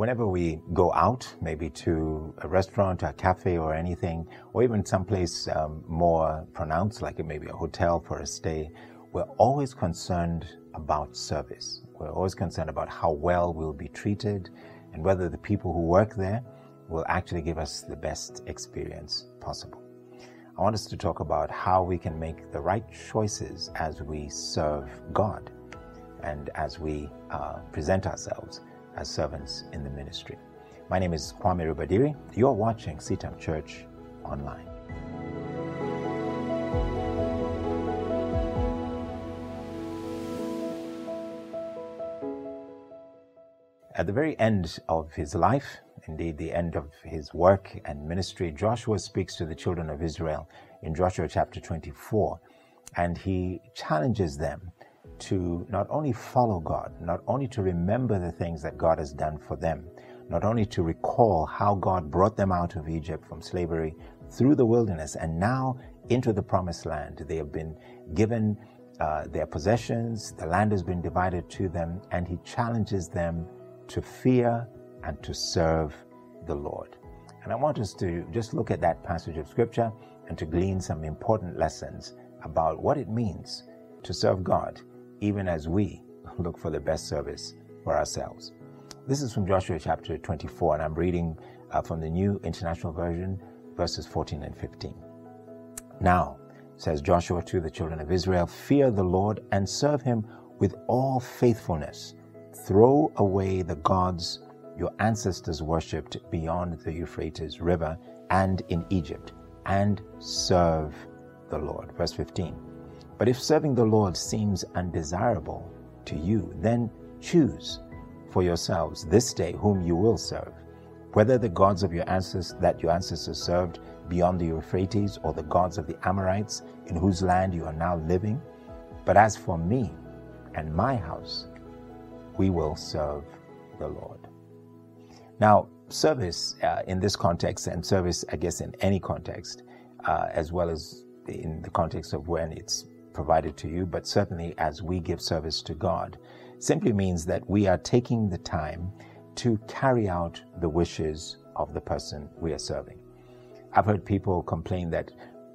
whenever we go out, maybe to a restaurant, a cafe, or anything, or even someplace um, more pronounced, like maybe a hotel for a stay, we're always concerned about service. We're always concerned about how well we'll be treated and whether the people who work there will actually give us the best experience possible. I want us to talk about how we can make the right choices as we serve God and as we uh, present ourselves as servants in the ministry. My name is Kwame Rubadiri. You're watching CITAM Church Online. At the very end of his life, indeed the end of his work and ministry, Joshua speaks to the children of Israel in Joshua chapter 24, and he challenges them to not only follow God, not only to remember the things that God has done for them, not only to recall how God brought them out of Egypt from slavery through the wilderness and now into the promised land. They have been given uh, their possessions, the land has been divided to them, and He challenges them to fear and to serve the Lord. And I want us to just look at that passage of Scripture and to glean some important lessons about what it means to serve God even as we look for the best service for ourselves. This is from Joshua chapter 24, and I'm reading uh, from the New International Version, verses 14 and 15. Now, says Joshua to the children of Israel, fear the Lord and serve him with all faithfulness. Throw away the gods your ancestors worshipped beyond the Euphrates River and in Egypt, and serve the Lord. Verse 15. But if serving the Lord seems undesirable to you, then choose for yourselves this day whom you will serve, whether the gods of your ancestors that your ancestors served beyond the Euphrates or the gods of the Amorites in whose land you are now living. But as for me and my house, we will serve the Lord. Now, service uh, in this context, and service, I guess, in any context, uh, as well as in the context of when it's provided to you, but certainly as we give service to God, simply means that we are taking the time to carry out the wishes of the person we are serving. I've heard people complain that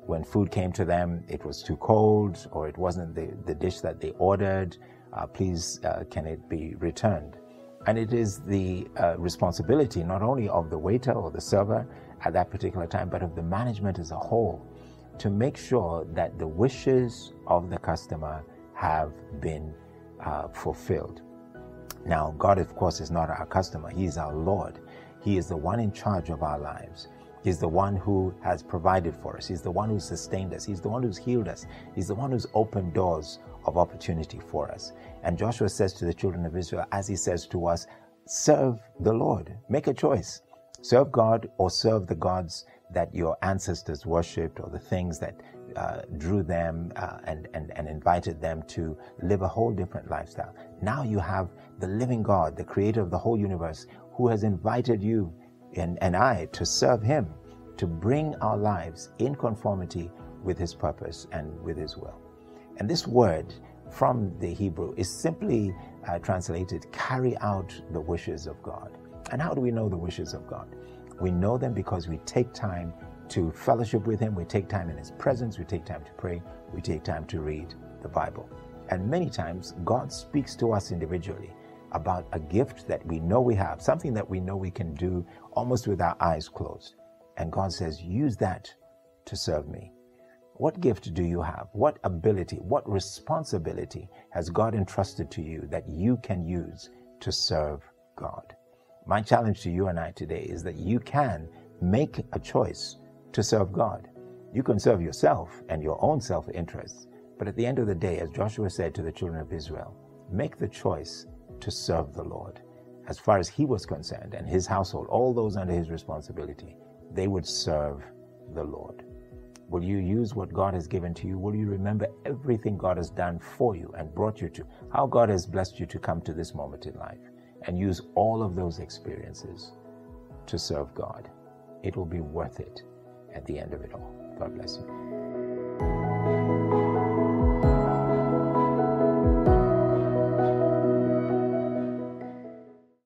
when food came to them, it was too cold or it wasn't the, the dish that they ordered. Uh, please, uh, can it be returned? And it is the uh, responsibility not only of the waiter or the server at that particular time, but of the management as a whole to make sure that the wishes of the customer have been uh, fulfilled. Now, God, of course, is not our customer, He is our Lord. He is the one in charge of our lives. He's the one who has provided for us. He's the one who sustained us. He's the one who's healed us. He's the one who's opened doors of opportunity for us. And Joshua says to the children of Israel, as he says to us, serve the Lord. Make a choice. Serve God or serve the gods that your ancestors worshipped or the things that uh, drew them uh, and, and, and invited them to live a whole different lifestyle. Now you have the living God, the creator of the whole universe, who has invited you and, and I to serve him, to bring our lives in conformity with his purpose and with his will. And this word from the Hebrew is simply uh, translated carry out the wishes of God. And how do we know the wishes of God? We know them because we take time to fellowship with Him, we take time in His presence, we take time to pray, we take time to read the Bible. And many times, God speaks to us individually about a gift that we know we have, something that we know we can do almost with our eyes closed. And God says, use that to serve me. What gift do you have? What ability, what responsibility has God entrusted to you that you can use to serve God? My challenge to you and I today is that you can make a choice to serve God. You can serve yourself and your own self interests, but at the end of the day, as Joshua said to the children of Israel, make the choice to serve the Lord. As far as he was concerned and his household, all those under his responsibility, they would serve the Lord. Will you use what God has given to you? Will you remember everything God has done for you and brought you to? How God has blessed you to come to this moment in life? And use all of those experiences to serve God. It will be worth it at the end of it all. God bless you.